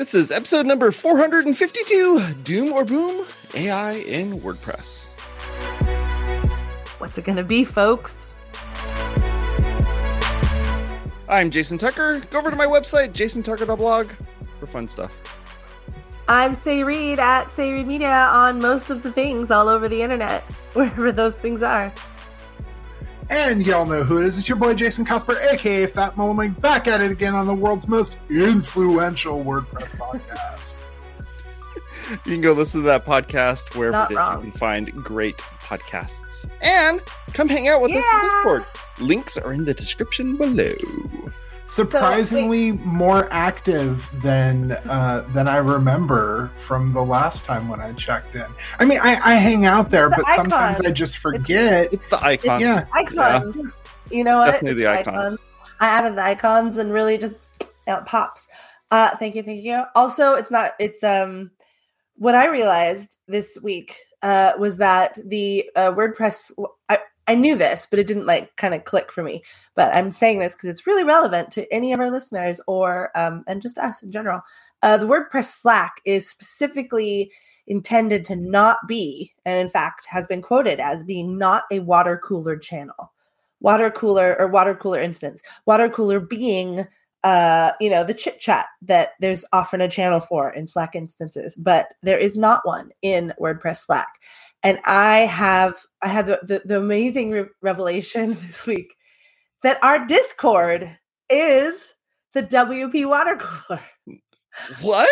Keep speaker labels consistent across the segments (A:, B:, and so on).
A: This is episode number 452 Doom or Boom AI in WordPress.
B: What's it going to be, folks?
A: I'm Jason Tucker. Go over to my website, jasontucker.blog, for fun stuff.
B: I'm Sé Reed at Sé Reed Media on most of the things all over the internet, wherever those things are.
C: And y'all know who it is. It's your boy Jason Cosper, aka Fat Mullenweg, back at it again on the world's most influential WordPress podcast.
A: you can go listen to that podcast wherever
B: Not
A: it is
B: wrong.
A: you can find great podcasts. And come hang out with us on
B: Yeah.
A: Discord. Links are in the description below.
C: Surprisingly more active than uh, than I remember from the last time when I checked in. I mean, I, I hang out there,
B: The
C: but sometimes. I just forget.
A: It's the icon.
C: Yeah.
B: Icons. You know what?
A: Definitely the
B: It's
A: icons.
B: I added the icons and really just out pops. Uh, thank you, thank you. Also, it's not. It's um, what I realized this week uh was that the uh, WordPress. I I knew this, but it didn't like kind of click for me. But I'm saying this because it's really relevant to any of our listeners or um and just us in general. Uh, the WordPress Slack is specifically intended to not be, and in fact has been quoted as being not a water cooler channel. Water cooler or water cooler instance. Water cooler being uh, you know, the chit chat that there's often a channel for in Slack instances, but there is not one in WordPress Slack. And I have I had the, the, the amazing re- revelation this week that our Discord is the WP water cooler.
A: What?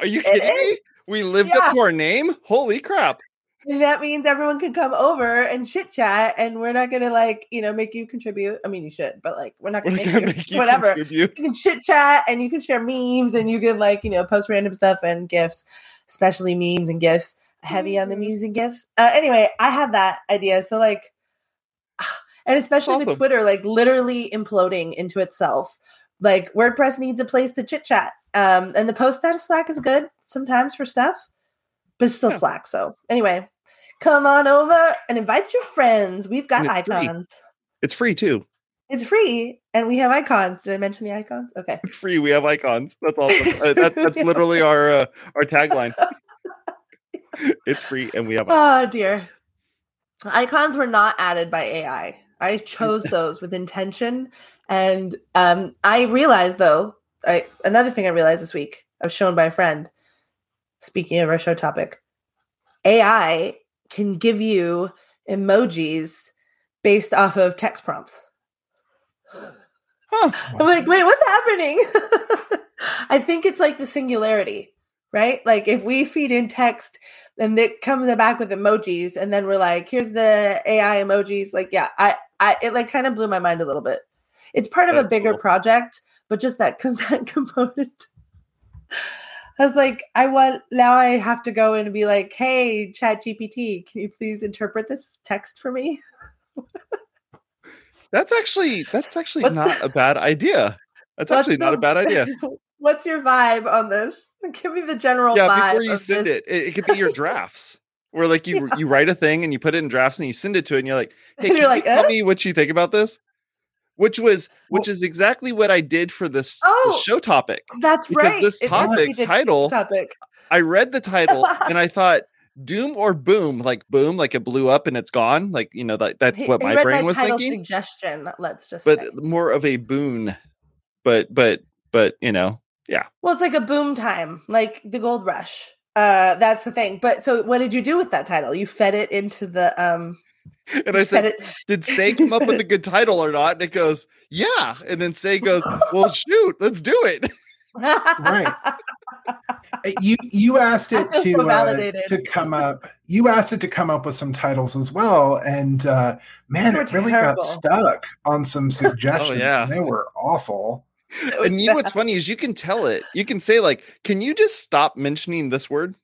A: Are you kidding me? We lived
B: Yeah.
A: up to our name? Holy crap.
B: And that means everyone can come over and chit chat, and we're not gonna like you know make you contribute. I mean, you should, but like we're not gonna
A: not
B: make,
A: gonna
B: you,
A: make you
B: whatever.
A: contribute.
B: You can chit chat and you can share memes and you can like you know post random stuff and gifts, especially memes and gifs. Heavy on the
A: music
B: memes and gifs. Uh, anyway, I had that idea, so like, and especially with Twitter, like literally imploding into itself. Like WordPress needs a place to chit chat, um, and the post status Slack is good sometimes for stuff, but still
A: Yeah.
B: Slack. So anyway, come on over and invite your friends. We've got
A: it's free.
B: icons.
A: It's free too.
B: It's free, and we have icons. Did I mention the icons? Okay.
A: It's free. We have icons. That's awesome. Uh, that, that's literally our uh, our tagline. It's free and we have
B: Oh dear. Icons were not added by AI. I chose those with intention. And um, I realized though, I another thing I realized this week, I was shown by a friend, speaking of our show topic, AI can give you emojis based off of text prompts.
A: Huh.
B: I'm like, wait, what's happening? I think it's like the singularity, right? Like if we feed in text and it comes back with emojis, and then we're like, here's the AI emojis. Like, yeah, I, I, it like kind of blew my mind a little bit. It's part of a bigger
A: cool.
B: project, but just that, com- that component. I was like, I want now. I have to go in and be like, "Hey, Chat GPT, can you please interpret this text for me?"
A: That's actually that's actually
B: What's
A: not
B: the-
A: a bad idea. That's
B: What's
A: actually not
B: the-
A: a bad idea.
B: What's your vibe on this? Give me the general
A: Yeah, before you send
B: this.
A: it, it, it could be your drafts. Where like you you write a thing and you put it in drafts and you send it to it and you're like, hey,
B: you're
A: you
B: like,
A: tell me what you think about this? Which was which is exactly what I did for this, this
B: Oh,
A: show topic.
B: That's
A: because
B: right.
A: this topic's title-
B: topic.
A: I read the title and I thought doom or boom, like boom, like it blew up and it's gone. Like, you know, that that's what
B: he
A: my brain was thinking.
B: Suggestion. Let's just.
A: But
B: say.
A: more of a boon. But but but you know,
B: well, it's like a boom time, like the gold rush. Uh, that's the thing. But so, what did you do with that title? You fed it into the um.
A: and I said,
B: it.
A: did Sé come up with a good title or not? And it goes, yeah. And then Sé goes, well, shoot, let's do it.
C: Right. Uh, You you asked it to
B: so
C: uh, to come up. You asked it to come up with some titles as well, and uh, man, it really
B: terrible.
C: got stuck on some suggestions.
A: yeah.
C: and they were awful.
A: And you what's funny is you can tell it. You can say like, can you just stop mentioning this word?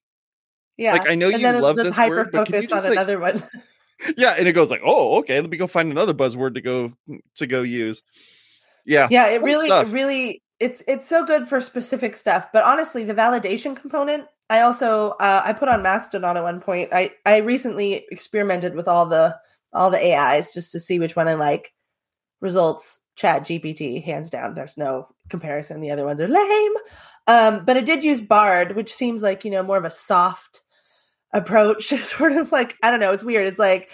B: yeah.
A: like, I know
B: and
A: you love this word, but can you just,
B: on
A: like-
B: another one.
A: Yeah, and it goes like, oh, okay, let me go find another buzzword to go to go use. Yeah,
B: yeah it really
A: stuff.
B: it really it's it's so good for specific stuff but honestly the validation component i also uh, i put on mastodon at one point i i recently experimented with all the all the ais just to see which one i like results chat gpt hands down there's no comparison the other ones are lame Um, but it did use Bard, which seems like, you know, more of a soft approach. sort of like, I don't know, it's weird. It's like,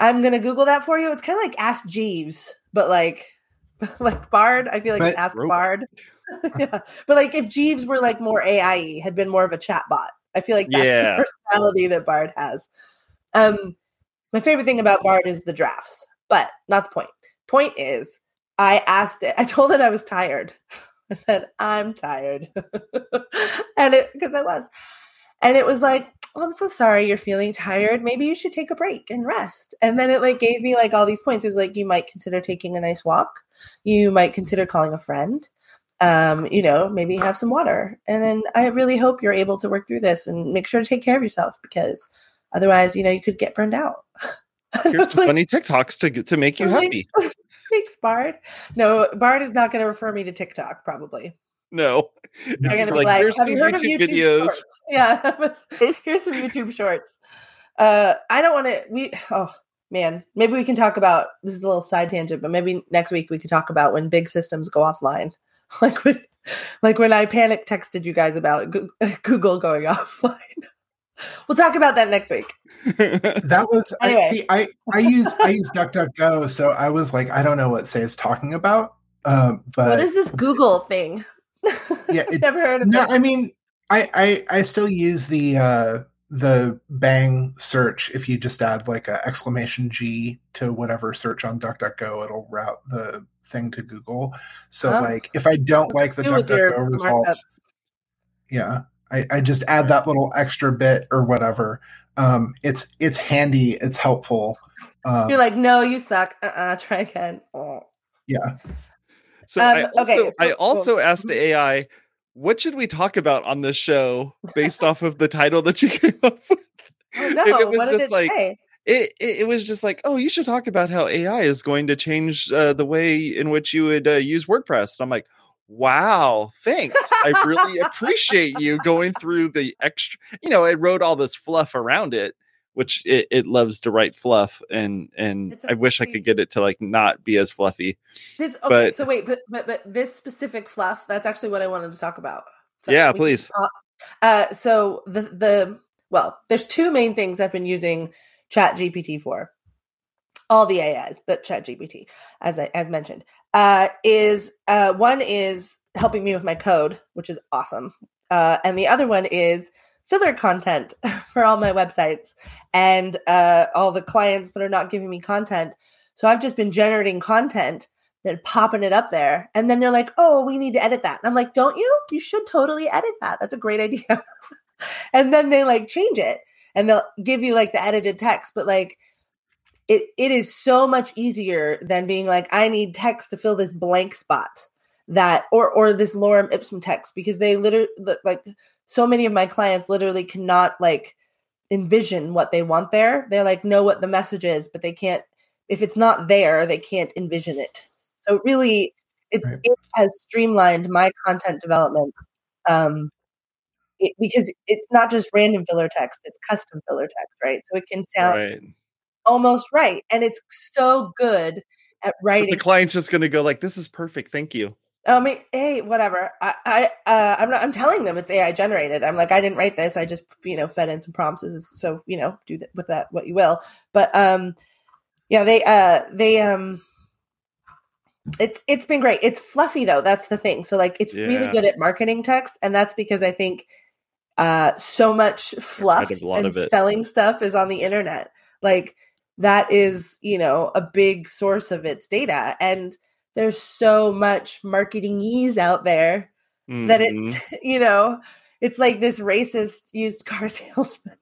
B: I'm gonna Google that for you. It's kind of like Ask Jeeves, but like like Bard. I feel like but, Ask Bard. yeah. But like if Jeeves were like more AI, had been more of a chatbot. I feel like that's yeah. the personality that Bard has. Um, my favorite thing about Bard is the drafts, but not the point. Point is, I asked it. I told it I was tired. I said, I'm tired. and it, because I was. And it was like, oh, I'm so sorry you're feeling tired. Maybe you should take a break and rest. And then it like gave me like all these points. It was like, you might consider taking a nice walk. You might consider calling a friend. Um, you know, maybe have some water. And then I really hope you're able to work through this and make sure to take care of yourself because otherwise, you know, you could get burned out.
A: Here's like, funny TikToks to to make you happy.
B: Thanks, Bard. No, Bard is not going to refer me to TikTok, probably.
A: No,
B: they're going to be like, "Here's "Have you heard YouTube of YouTube videos?" Shorts? Yeah, here's some YouTube shorts. Uh, I don't want to. We oh man, maybe we can talk about this is a little side tangent, but maybe next week we could talk about when big systems go offline, like when, like when I panic texted you guys about Google going offline. We'll talk about that next week.
C: that was anyway. I, see, I I use I use DuckDuckGo, so I was like, I don't know what Sé is talking about. Um, but
B: what is this Google thing?
C: Yeah, it, never heard of no, it. I mean, I, I I still use the uh, the Bang search. If you just add like a exclamation G to whatever search on DuckDuckGo, it'll route the thing to Google. So oh. like, if I don't like the DuckDuckGo results, yeah, I, I just add that little extra bit or whatever. Um, it's it's handy. It's helpful.
B: Um, You're like, no, you suck. Uh, uh try again. Oh.
C: Yeah.
A: So um, I also, okay, so, I also asked the AI, what should we talk about on this show based off of the title that you came up with?
B: Oh, no. it was what just like say?
A: It, it, it was just like, oh, you should talk about how AI is going to change uh, the way in which you would uh, use WordPress. I'm like, wow, thanks. I really appreciate you going through the extra. You know, it wrote all this fluff around it, which it, it loves to write fluff and and I wish I could get it to like not be as fluffy.
B: This okay, but, so wait, but, but but this specific fluff, that's actually what I wanted to talk about.
A: So yeah, please.
B: uh so the the well, there's two main things I've been using Chat GPT for. All the AIs, but Chat GPT, as I as mentioned. Uh is uh one is helping me with my code, which is awesome. Uh and the other one is filler content for all my websites and uh, all the clients that are not giving me content. So I've just been generating content, then popping it up there. And then they're like, oh, we need to edit that. And I'm like, don't you? You should totally edit that. That's a great idea. and then they like change it and they'll give you like the edited text. But like, it, it is so much easier than being like, I need text to fill this blank spot that, or, or this lorem ipsum text because they literally like so many of my clients literally cannot like envision what they want there. They're like know what the message is, but they can't if it's not there, they can't envision it. So really it's right. it has streamlined my content development. Um it, because it's not just random filler text, it's custom filler text, right? So it can sound right. Almost right. And it's so good at writing.
A: But the client's just going to go like, "This is perfect, thank you."
B: I mean, hey, whatever. I, I, uh, I'm not. I'm telling them it's AI generated. I'm like, I didn't write this. I just, you know, fed in some prompts. So, you know, do th- with that what you will. But, um, yeah, they, uh, they, um, it's it's been great. It's fluffy though. That's the thing. So, like, it's yeah. really good at marketing text, and that's because I think, uh, so much fluff and selling stuff is on the internet. Like that is, you know, a big source of its data and there's so much marketing ease out there mm-hmm. that it's mm-hmm. you know it's like this racist used car salesman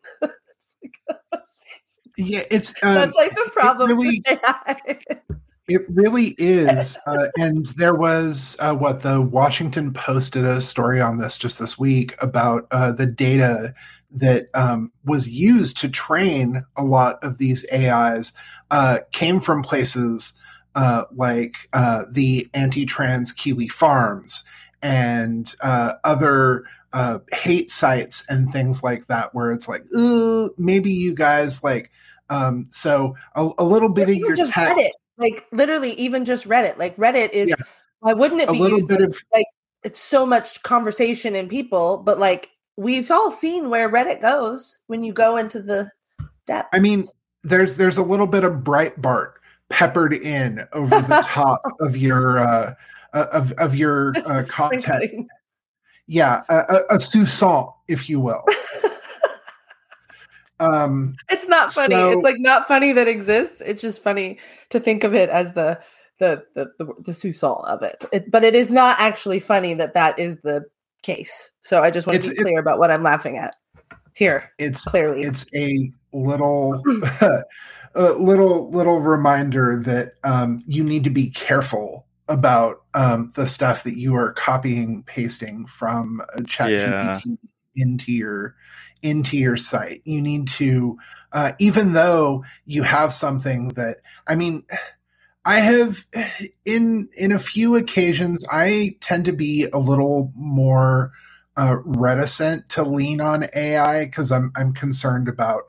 C: yeah it's
B: um, that's like the problem
C: it really, it really is uh, and there was uh, what the washington post did a story on this just this week about uh, the data that um, was used to train a lot of these ais uh, came from places uh, like uh, the anti-trans Kiwi Farms and uh, other uh, hate sites and things like that, where it's like, maybe you guys like. Um, so a, a little bit of your text,
B: Reddit. like literally, even just Reddit. Like Reddit is. Yeah. Why wouldn't it be a little bit of like it's so much conversation and people, but like we've all seen where Reddit goes when you go into the depth.
C: I mean, there's there's a little bit of Breitbart peppered in over the top of your uh, uh of of your uh, content. Yeah, a, a, a if you will.
B: um, it's not funny. So, it's like not funny that exists. It's just funny to think of it as the the the the, the soupçon of it. it. But it is not actually funny that that is the case. So I just want to be clear about what I'm laughing at here.
C: It's
B: clearly
C: it's a little a little little reminder that um, you need to be careful about um, the stuff that you are copying pasting from chat yeah. into your into your site you need to uh, even though you have something that i mean i have in in a few occasions i tend to be a little more uh, reticent to lean on ai because i'm i'm concerned about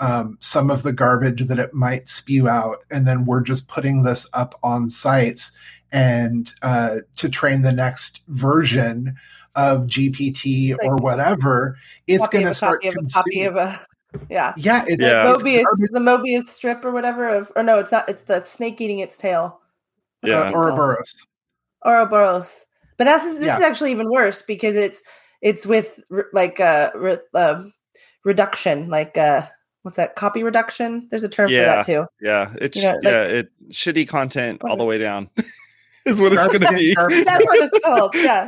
C: um, some of the garbage that it might spew out, and then we're just putting this up on sites and uh, to train the next version of GPT like, or whatever, it's going to start
B: copy copy of a yeah.
C: Yeah it's
B: yeah. Like Mobius it's the Mobius strip or whatever of or no it's not it's the snake eating its tail.
C: Yeah. Uh, Ouroboros.
B: Ouroboros. But that's this yeah. is actually even worse because it's it's with like uh, re, uh reduction like uh what's that copy reduction? There's a term
A: yeah,
B: for that too.
A: Yeah. It's you know, like, yeah it shitty content all the way down is what it's going to be.
B: That's what it's called yeah.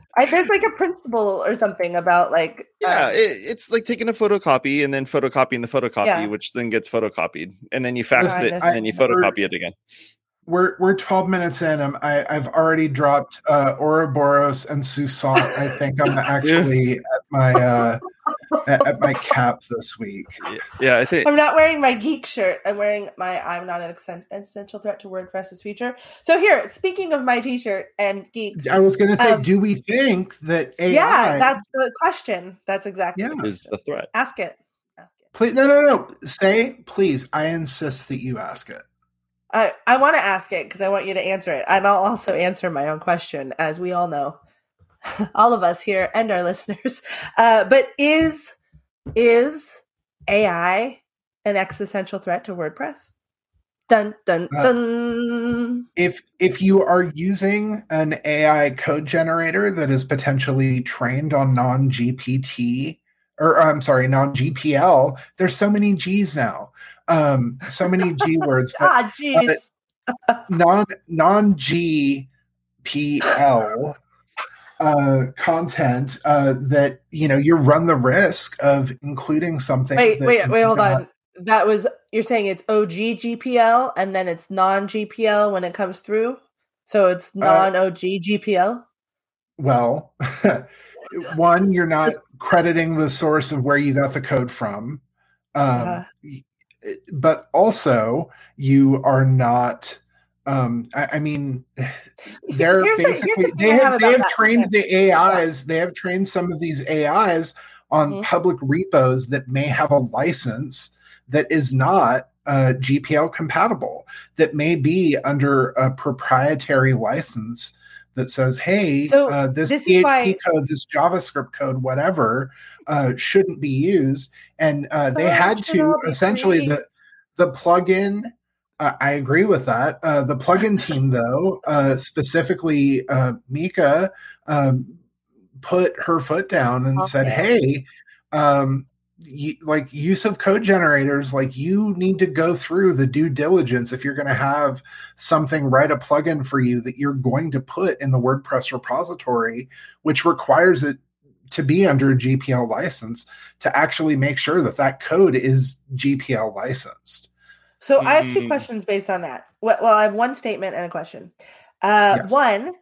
B: I, there's like a principle or something about like
A: yeah uh, it, it's like taking a photocopy and then photocopying the photocopy yeah. which then gets photocopied and then you fax it and then you photocopy it again.
C: We're we're 12 minutes in. I'm, I, I've already dropped uh, Ouroboros and Soupçon. I think I'm actually at my uh, at, at, my cap this week.
A: Yeah, I think
B: I'm not wearing my geek shirt. I'm wearing my I'm not an essential threat to WordPress's future. So here, speaking of my t-shirt and geeks,
C: I was going to say, um, do we think that AI?
B: Yeah, that's the question. That's exactly
A: yeah. is the threat.
B: Ask it.
C: Ask it. Please, no, no, no. Sé, please. I insist that you ask it.
B: I, I want to ask it because I want you to answer it. And I'll also answer my own question, as we all know, all of us here and our listeners. Uh, but is is AI an existential threat to WordPress? Dun dun uh, dun.
C: Uh, if if you are using an AI code generator that is potentially trained on non GPT or I'm sorry, non GPL, there's so many G's now um, so many G words.
B: ah, jeez.
C: Uh, non non G P L uh, content uh, that you know you run the risk of including something.
B: Wait, wait, wait, hold on. That was you're saying it's OG GPL and then it's non GPL when it comes through. So it's non OG GPL.
C: Well, one, you're not crediting the source of where you got the code from. Um, uh, but also you are not um, I, I, mean, they're here's basically the, they have they have trained the AIs. They have trained some of these AIs on mm-hmm. public repos that may have a license that is not uh, GPL compatible. That may be under a proprietary license that says, "Hey, so uh, this, this PHP why- code, this JavaScript code, whatever, uh, shouldn't be used." and uh, they had to essentially the the plugin. Uh, I agree with that. Uh, the plugin team, though, uh, specifically uh, Mika, um, put her foot down and okay. said, "Hey, um, y- like use of code generators, like you need to go through the due diligence if you're going to have something write a plugin for you that you're going to put in the WordPress repository, which requires it to be under a GPL license to actually make sure that that code is GPL licensed.
B: So I have two mm. questions based on that. Well, I have one statement and a question. Uh, yes. One,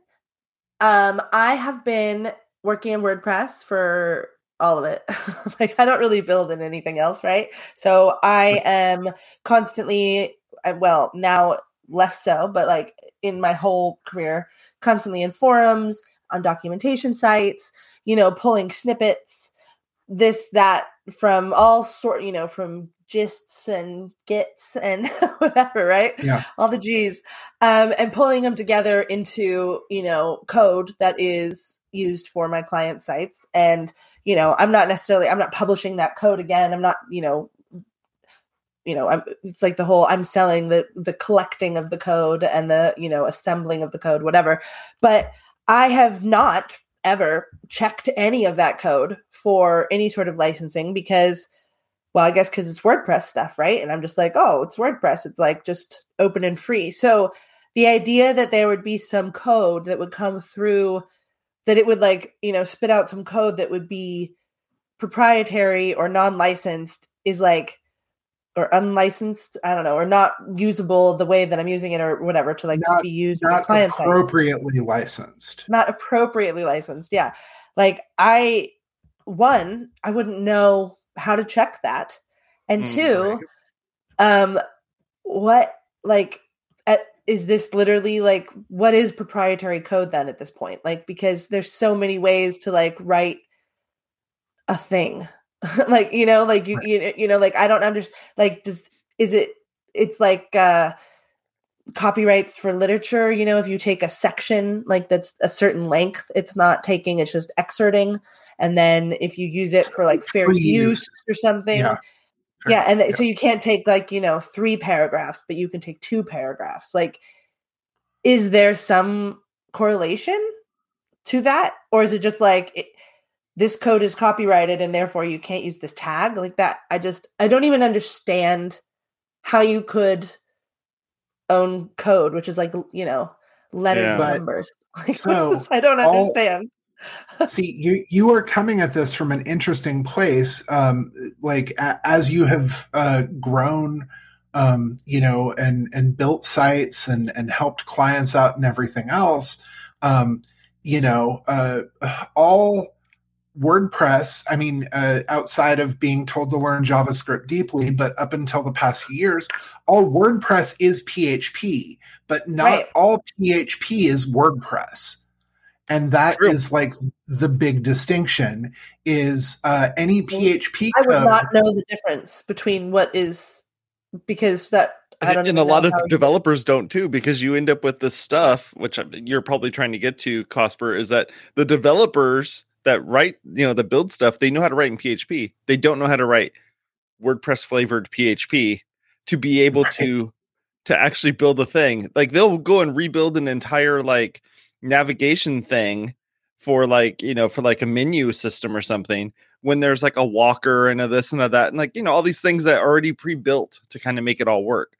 B: um, I have been working in WordPress for all of it. like I don't really build in anything else, right? So I am constantly, uh, well, now less so, but like in my whole career, constantly in forums, on documentation sites, you know, pulling snippets, this that from all sort you know from gists and gits and whatever right?
C: Yeah.
B: all the g's um and pulling them together into you know code that is used for my client sites. And you know i'm not necessarily i'm not publishing that code again. I'm not you know you know i'm it's like the whole i'm selling the the collecting of the code and the you know assembling of the code whatever. But i have not ever checked any of that code for any sort of licensing because well i guess because it's wordpress stuff right? And i'm just like oh it's wordpress. It's like just open and free. So the idea that there would be some code that would come through that it would like you know spit out some code that would be proprietary or non-licensed is like or unlicensed i don't know or not usable the way that i'm using it or whatever to like
C: Not-
B: be used
C: Not
B: client side
C: appropriately licensed.
B: not appropriately licensed yeah. Like i one i wouldn't know how to check that. And
A: Mm,
B: two um what like at, is this literally like what is proprietary code then at this point? Like because there's so many ways to like write a thing like you know like you you, you know like i don't understand like does is it it's like uh copyrights for literature you know if you take a section like that's a certain length it's not taking it's just excerpting and then if you use it for like fair
C: Free
B: use
C: use.
B: or something
C: Yeah.
B: yeah and th-
C: Yeah.
B: so you can't take like you know three paragraphs but you can take two paragraphs like is there some correlation to that or is it just like it, this code is copyrighted and therefore you can't use this tag like that i just i don't even understand how you could own code which is like you know letters
A: Yeah.
B: and numbers like,
C: so,
B: i don't
C: all-
B: understand
C: See, you you are coming at this from an interesting place. Um, like a, as you have uh, grown, um, you know, and and built sites and and helped clients out and everything else. Um, you know, uh, all WordPress. I mean, uh, outside of being told to learn JavaScript deeply, but up until the past few years, all WordPress is PHP, but not
B: Right.
C: all PHP is WordPress and that is
A: True.
C: like the big distinction is uh, any php
B: i would
C: code
B: not know the difference between what is because that i don't
A: and a lot of
B: how-
A: developers don't too because you end up with this stuff which you're probably trying to get to cosper is that the developers that write you know the build stuff they know how to write in php they don't know how to write wordpress flavored php to be able
C: Right.
A: to to actually build a thing. Like they'll go and rebuild an entire like navigation thing for like you know for like a menu system or something when there's like a walker and a this and a that and like you know all these things that are already pre-built to kind of make it all work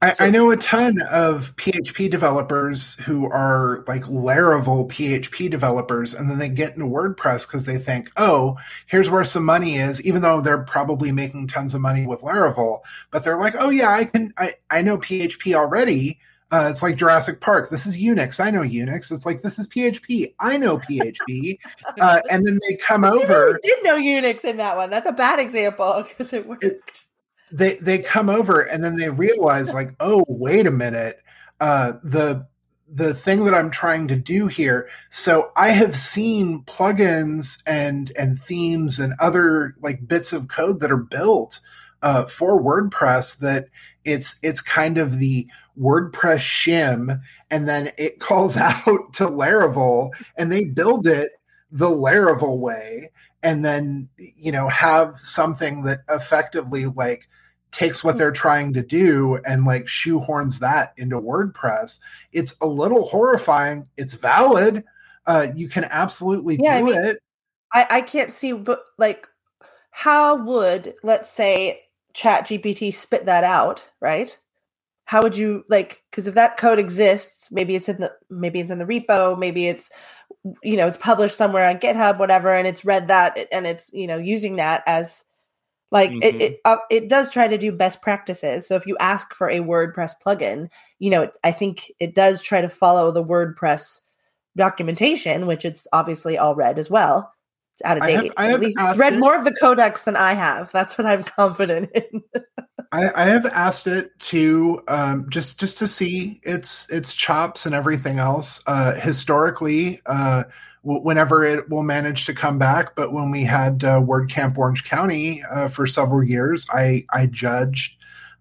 C: I,
A: So-
C: I know a ton of php developers who are like laravel php developers and then they get into wordpress because they think oh here's where some money is even though they're probably making tons of money with laravel but they're like oh yeah i can i, I know php already uh, it's like Jurassic Park. This is Unix. I know Unix. It's like this is PHP. I know PHP. Uh, and then they come over.
B: really did know Unix in that one. That's a bad example because it worked.
C: It- they they come over and then they realize like oh wait a minute uh the the thing that i'm trying to do here so i have seen plugins and and themes and other like bits of code that are built uh, for wordpress that it's it's kind of the wordpress shim and then it calls out to laravel and they build it the laravel way and then you know have something that effectively like takes what they're trying to do and like shoehorns that into WordPress. It's a little horrifying. It's valid. Uh, you can absolutely
B: Yeah, I
C: do
B: mean-
C: it.
B: I, I can't see, but like, how would let's say Chat GPT spit that out, right? How would you like? Because if that code exists, maybe it's in the maybe it's in the repo, maybe it's you know it's published somewhere on GitHub, whatever, and it's read that and it's you know using that as like it
A: Mhm.
B: it, uh, it does try to do best practices. So if you ask for a WordPress plugin, you know I think it does try to follow the WordPress documentation, which it's obviously all read as well. It's out of
C: I have-
B: date.
C: I
B: At
C: have
B: least it's
C: asked
B: read
C: it.
B: more of the codex than I have. That's what I'm confident in.
C: I, I have asked it to um, just just to see its its chops and everything else. Uh, historically, uh, whenever it will manage to come back. But when we had uh, WordCamp Orange County uh, for several years, I I judged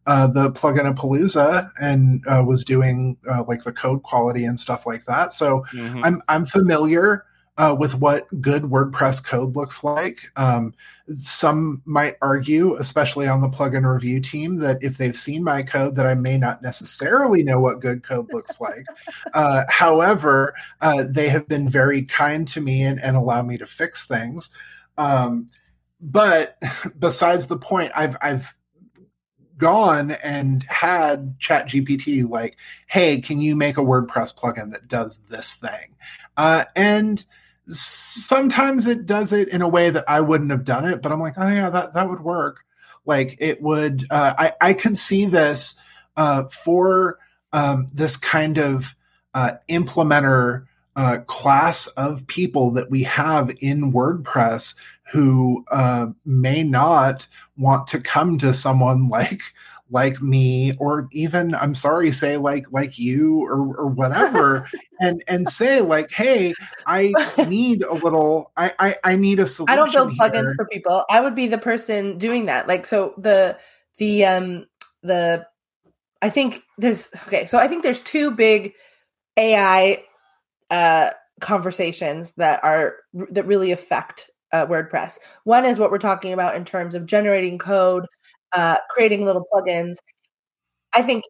C: uh, the plugin of Palooza and uh, was doing uh, like the code quality and stuff like that. So mm-hmm. I'm I'm familiar uh, with what good WordPress code looks like. Um, some might argue, especially on the plugin review team, that if they've seen my code, that I may not necessarily know what good code looks like. Uh, however, uh, they have been very kind to me and, and allow me to fix things. Um, but besides the point, I've I've gone and had chat gpt like hey can you make a wordpress plugin that does this thing uh, and sometimes it does it in a way that I wouldn't have done it, but I'm like, oh yeah, that that would work. Like it would. Uh, I I could see this uh, for um, this kind of uh, implementer uh, class of people that we have in WordPress who uh, may not want to come to someone like like me or even i'm sorry Sé like like you or, or whatever and and say like hey i need a little i i, I need a solution
B: i don't build plugins here. for people i would be the person doing that like so the the um the i think there's okay so i think there's two big ai uh conversations that are that really affect uh, WordPress. One is what we're talking about in terms of generating code uh, creating little plugins. I think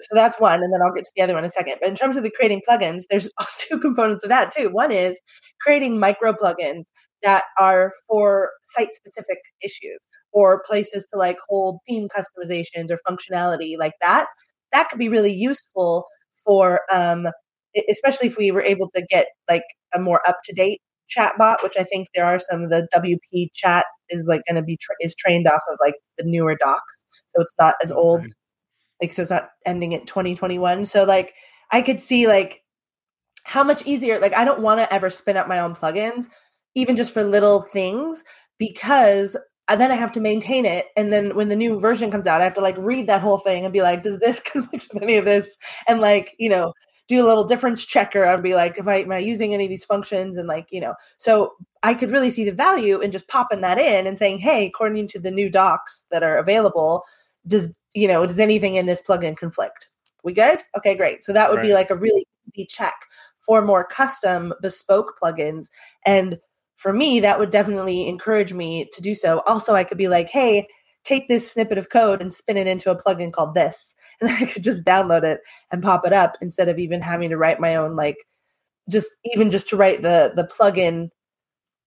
B: so, that's one, and then I'll get to the other one in a second. But in terms of the creating plugins, there's two components of that too. One is creating micro plugins that are for site specific issues or places to like hold theme customizations or functionality like that. That could be really useful for, um, especially if we were able to get like a more up to date chatbot, which I think there are some of the WP chat is like going to be tra- is trained off of like the newer docs, so it's not as old. Like so, it's not ending at 2021. So like I could see like how much easier. Like I don't want to ever spin up my own plugins, even just for little things, because then I have to maintain it. And then when the new version comes out, I have to like read that whole thing and be like, does this conflict with any of this? And like, you know, do a little difference checker and be like, if I am I using any of these functions and like, you know, so I could really see the value in just popping that in and saying, hey, according to the new docs that are available, does you know, does anything in this plugin conflict? We good? Okay, great. So that would right. be like a really easy check for more custom bespoke plugins. And for me, that would definitely encourage me to do so. Also, I could be like, hey, take this snippet of code and spin it into a plugin called this and I could just download it and pop it up instead of even having to write my own like just even just to write the the plugin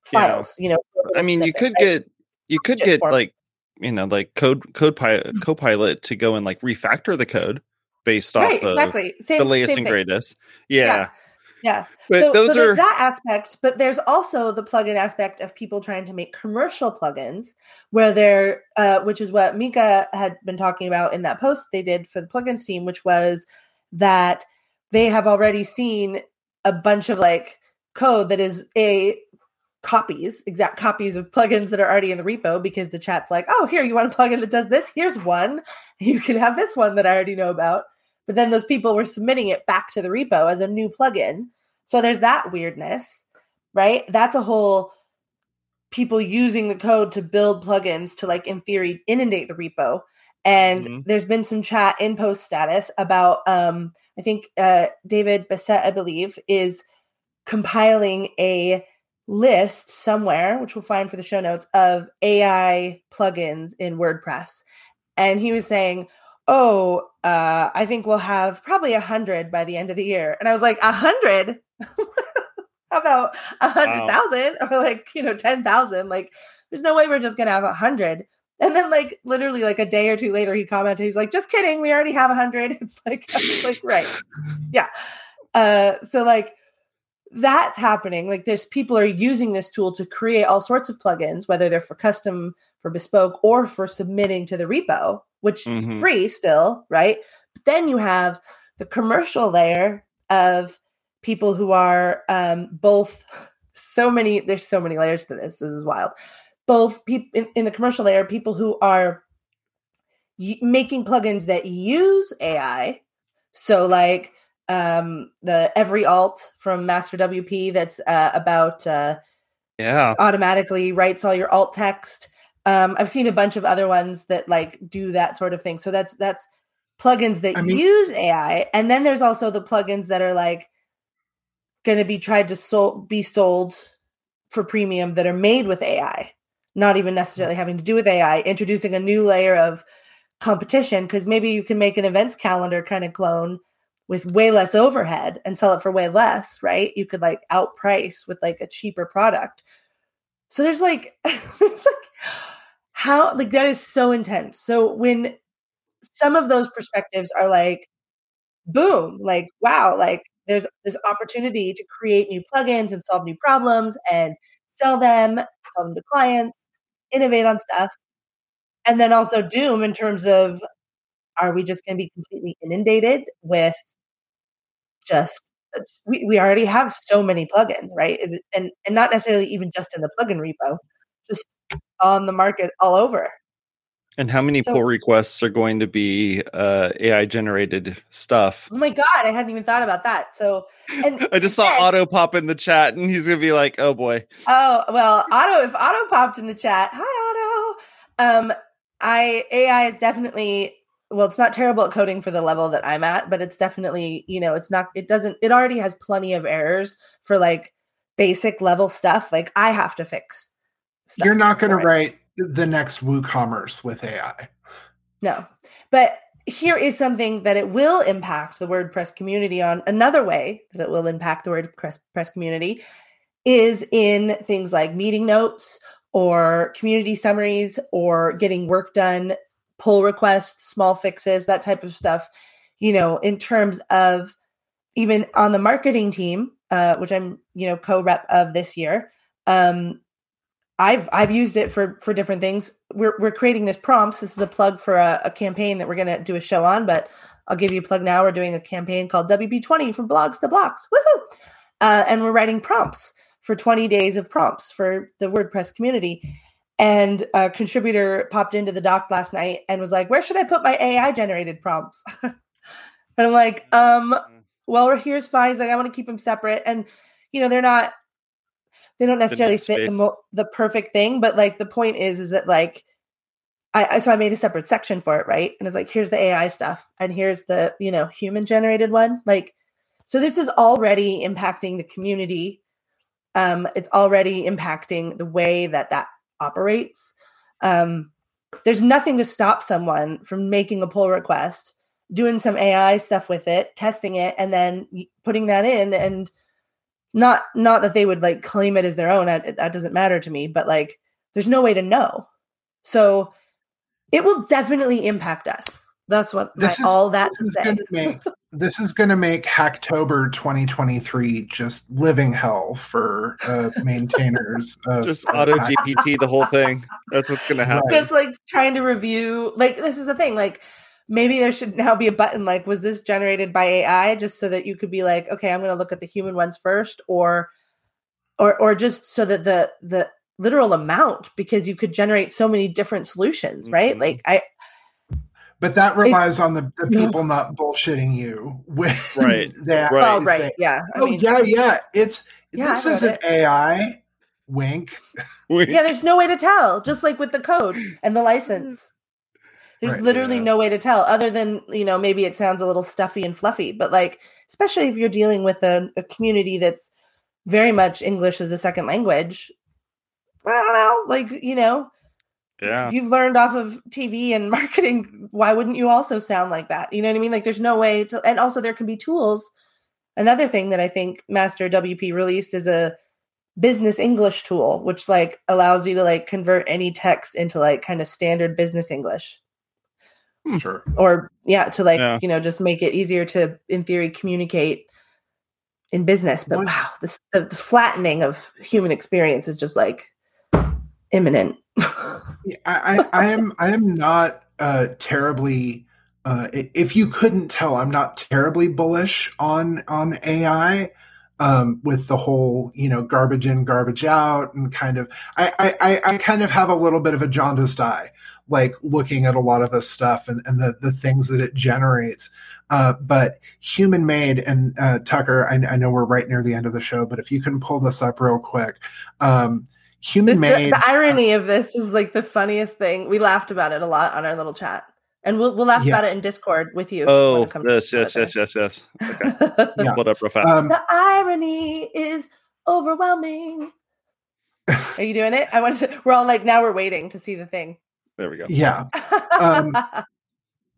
B: files. Yeah. You know,
A: I mean, you could get you could get like you know like code code pilot mm-hmm. copilot to go and like refactor the code based right, off exactly. Same, the latest and greatest. Yeah. yeah.
B: Yeah. But so, those so are that aspect, but there's also the plugin aspect of people trying to make commercial plugins where they're uh, which is what Mika had been talking about in that post they did for the plugins team, which was that they have already seen a bunch of like code that is a copies, exact copies of plugins that are already in the repo because the chat's like, oh, here, you want a plugin that does this? Here's one. You can have this one that I already know about. But then those people were submitting it back to the repo as a new plugin. So there's that weirdness, right? That's a whole people using the code to build plugins to like in theory inundate the repo. And mm-hmm. there's been some chat in post status about um I think uh David Bisset, I believe, is compiling a list somewhere, which we'll find for the show notes, of AI plugins in WordPress. And he was saying, oh, uh, I think we'll have probably a hundred by the end of the year. And I was like, a hundred? How about a hundred thousand wow. or like, you know, 10,000? Like, there's no way we're just going to have a hundred. And then like literally like a day or two later, he commented, he's like, just kidding. We already have a hundred. It's like, like, right. Yeah. Uh, so like, that's happening. Like there's people are using this tool to create all sorts of plugins, whether they're for custom, for bespoke, or for submitting to the repo which mm-hmm. free still, right? But then you have the commercial layer of people who are um, both so many. There's so many layers to this. This is wild. Both people in, in the commercial layer, people who are y- making plugins that use AI. So like um, the every alt from Master WP that's uh, about uh,
A: yeah
B: automatically writes all your alt text. Um, I've seen a bunch of other ones that like do that sort of thing. So that's that's plugins that I mean, use AI, and then there's also the plugins that are like going to be tried to sol- be sold for premium that are made with AI, not even necessarily having to do with AI, introducing a new layer of competition because maybe you can make an events calendar kind of clone with way less overhead and sell it for way less, right? You could like outprice with like a cheaper product. So there's like, it's like how like that is so intense. So when some of those perspectives are like, boom, like wow, like there's this opportunity to create new plugins and solve new problems and sell them, sell them to clients, innovate on stuff. And then also doom in terms of are we just going to be completely inundated with just we, we already have so many plugins, right? Is it and and not necessarily even just in the plugin repo, just on the market all over.
A: And how many so, pull requests are going to be uh, AI generated stuff?
B: Oh my god, I hadn't even thought about that. So,
A: and I just saw then, Otto pop in the chat, and he's gonna be like, "Oh boy."
B: Oh well, Otto. If Otto popped in the chat, hi Otto. Um, I AI is definitely well, it's not terrible at coding for the level that I'm at, but it's definitely you know, it's not. It doesn't. It already has plenty of errors for like basic level stuff. Like I have to fix.
C: You're not going to write the next WooCommerce with AI.
B: No. But here is something that it will impact the WordPress community on. Another way that it will impact the WordPress community is in things like meeting notes or community summaries or getting work done, pull requests, small fixes, that type of stuff. You know, in terms of even on the marketing team, uh, which I'm, you know, co-rep of this year, um, I've I've used it for for different things. We're we're creating this prompts. This is a plug for a, a campaign that we're going to do a show on, but I'll give you a plug now. We're doing a campaign called WP20 from blogs to blocks. Woohoo! Uh, and we're writing prompts for 20 days of prompts for the WordPress community. And a contributor popped into the doc last night and was like, "Where should I put my AI generated prompts?" and I'm like, um, mm. well, here's fine. He's like, I want to keep them separate, and you know, they're not they don't necessarily fit the mo- the perfect thing, but like the point is, is that like I, I so I made a separate section for it, right? And it's like here's the AI stuff, and here's the you know human generated one. Like, so this is already impacting the community. Um, it's already impacting the way that that operates. Um, there's nothing to stop someone from making a pull request, doing some AI stuff with it, testing it, and then putting that in and not not that they would like claim it as their own that, that doesn't matter to me but like there's no way to know. So it will definitely impact us. That's what this is, all that
C: this is gonna make this is going to make hacktober 2023 just living hell for uh, maintainers
A: just auto gpt the whole thing. That's what's going to happen.
B: Just like trying to review like this is the thing like maybe there should now be a button like was this generated by ai just so that you could be like okay i'm going to look at the human ones first or or or just so that the the literal amount because you could generate so many different solutions right? Mm-hmm. like i
C: but that relies on the, the people not bullshitting you with
A: right.
C: that
A: right,
B: oh, right. yeah.
C: I oh mean, yeah yeah it's yeah, this is an ai wink.
B: Yeah there's no way to tell just like with the code and the license there's right, literally yeah. no way to tell other than, you know, maybe it sounds a little stuffy and fluffy, but like, especially if you're dealing with a, a community that's very much English as a second language. I don't know, like, you know,
A: yeah.
B: If you've learned off of TV and marketing, why wouldn't you also sound like that? You know what I mean? Like there's no way to and also there can be tools. Another thing that I think Master WP released is a business English tool, which like allows you to like convert any text into like kind of standard business English.
C: Hmm. Sure.
B: Or yeah, to like, yeah. you know, just make it easier to in theory communicate in business. But what? wow, this, the, the flattening of human experience is just like imminent.
C: I, I, I am I am not uh terribly uh if you couldn't tell, I'm not terribly bullish on on AI um, with the whole, you know, garbage in, garbage out, and kind of, I, I, I kind of have a little bit of a jaundiced eye like looking at a lot of this stuff and, and the, the things that it generates. Uh, but human made and uh, Tucker, I, I, know we're right near the end of the show, but if you can pull this up real quick, um, human made.
B: The, the, irony of this is like the funniest thing. We laughed about it a lot on our little chat, and we'll we'll laugh yeah. about it in Discord with you.
A: Oh, yes, yes, yes, yes, yes, Okay, yeah. Pull up real fast. Um,
B: the irony is overwhelming. Are you doing it? I want to. We're all like now. We're waiting to see the thing.
A: There we go.
C: Yeah. Um,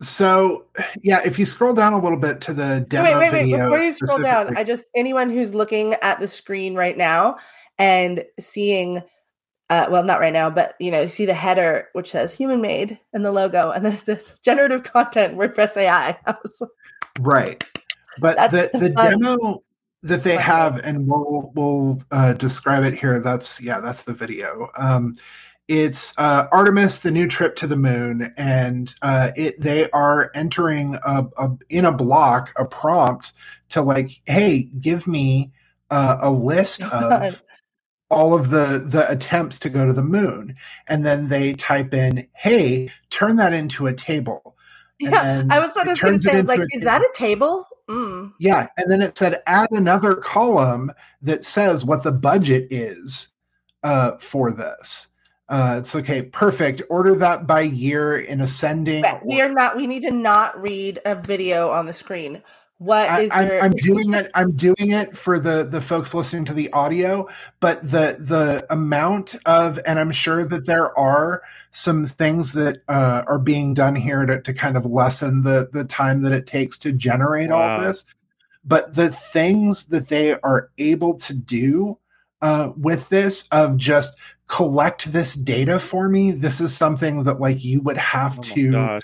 C: so yeah, if you scroll down a little bit to the demo wait, wait, wait. video,
B: before you scroll down, I just anyone who's looking at the screen right now and seeing, uh, well, not right now, but you know, see the header which says "human made" and the logo, and then it says "generative content WordPress AI."
C: right, but the the, the demo that they have, and we'll we'll uh, describe it here. That's yeah, that's the video. Um, it's uh, Artemis, the new trip to the moon, and uh, it they are entering a, a, in a block a prompt to like, hey, give me uh, a list of all of the the attempts to go to the moon, and then they type in, hey, turn that into a table.
B: And yeah, I was going to say, like, is that a table? Mm.
C: Yeah, and then it said add another column that says what the budget is uh, for this. Uh, it's okay. Perfect. Order that by year in ascending.
B: But we are not. We need to not read a video on the screen. What I, is
C: I, your- I'm doing it. I'm doing it for the the folks listening to the audio, but the the amount of, and I'm sure that there are some things that uh, are being done here to, to kind of lessen the the time that it takes to generate wow. all this. But the things that they are able to do uh, with this of just collect this data for me this is something that like you would have oh to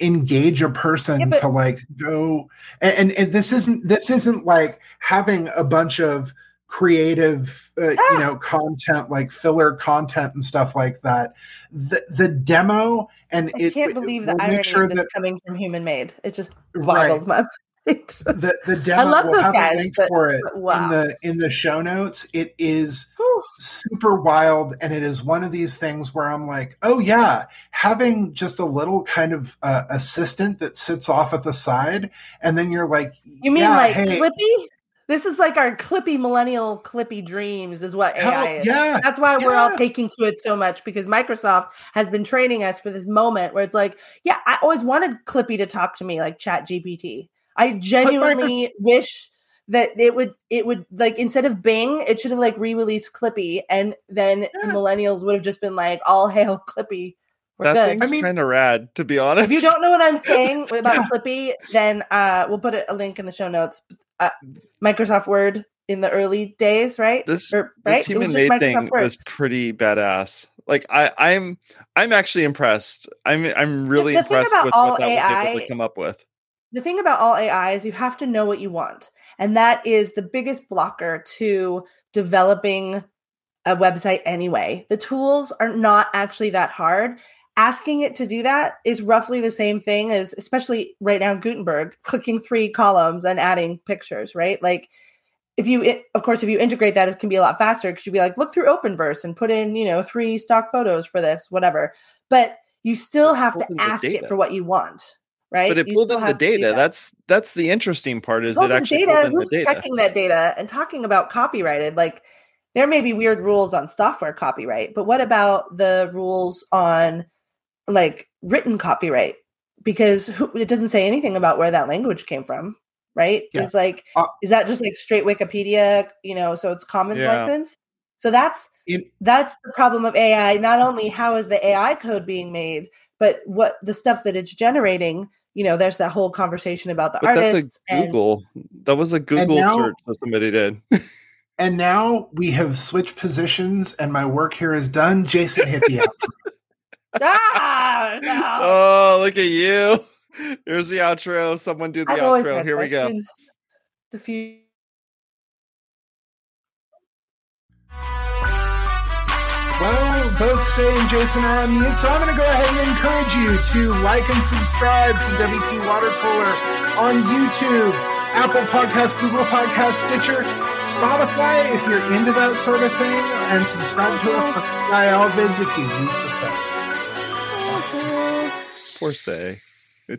C: engage a person yeah, but- to like go and, and, and this isn't this isn't like having a bunch of creative uh, ah! you know content like filler content and stuff like that the the demo and
B: I it, can't believe the irony sure that coming from human made it just boggles right. my
C: the the demo I love we'll have guys, a link but, for it wow. in the in the show notes. It is Whew. super wild, and it is one of these things where I'm like, oh yeah, having just a little kind of uh, assistant that sits off at the side, and then you're like,
B: you mean yeah, like hey, Clippy? This is like our Clippy millennial Clippy dreams, is what AI is.
C: Yeah,
B: that's why we're all taking to it so much because Microsoft has been training us for this moment where it's like, yeah, I always wanted Clippy to talk to me like Chat GPT I genuinely wish that it would it would like instead of Bing, it should have like re-released Clippy, and then yeah. millennials would have just been like, "All hail Clippy."
A: We're that good. thing's I mean, kind of rad, to be honest.
B: If you don't know what I'm saying about yeah. Clippy, then uh, we'll put a link in the show notes. Uh, Microsoft Word in the early days, right?
A: This, or, right? this human made thing Word. was pretty badass. Like I, I'm, I'm actually impressed. I'm, I'm really the, the impressed with what that AI, was able to come up with
B: the thing about all AI is you have to know what you want. And that is the biggest blocker to developing a website anyway. The tools are not actually that hard. Asking it to do that is roughly the same thing as, especially right now, Gutenberg, clicking three columns and adding pictures, right? Like, if you, of course, if you integrate that, it can be a lot faster because you'd be like, look through Openverse and put in, you know, three stock photos for this, whatever. But you still have to ask it for what you want right?
A: But it pulled in the data. That. That's that's the interesting part is that actually data.
B: Who's
A: data.
B: checking that data and talking about copyrighted? Like there may be weird rules on software copyright, but what about the rules on like written copyright? Because who, it doesn't say anything about where that language came from, right? Yeah. It's like uh, is that just like straight Wikipedia? You know, so it's common yeah. license. So that's in, that's the problem of AI. Not only how is the AI code being made, but what the stuff that it's generating you know, there's that whole conversation about the but artists.
A: That's a Google. And, that was a Google now, search that somebody did.
C: and now we have switched positions, and my work here is done. Jason hit the outro.
B: ah,
A: no. Oh, look at you! Here's the outro. Someone do the I've outro. Here we go.
B: The few
C: Well, both Sé and Jason are on mute, so I'm going to go ahead and encourage you to like and subscribe to WP Water Cooler on YouTube, Apple Podcast, Google Podcast, Stitcher, Spotify, if you're into that sort of thing, and subscribe to us for all vids if you use the feathers.
A: for say.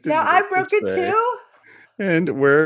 B: Now I broke it too.
A: And we're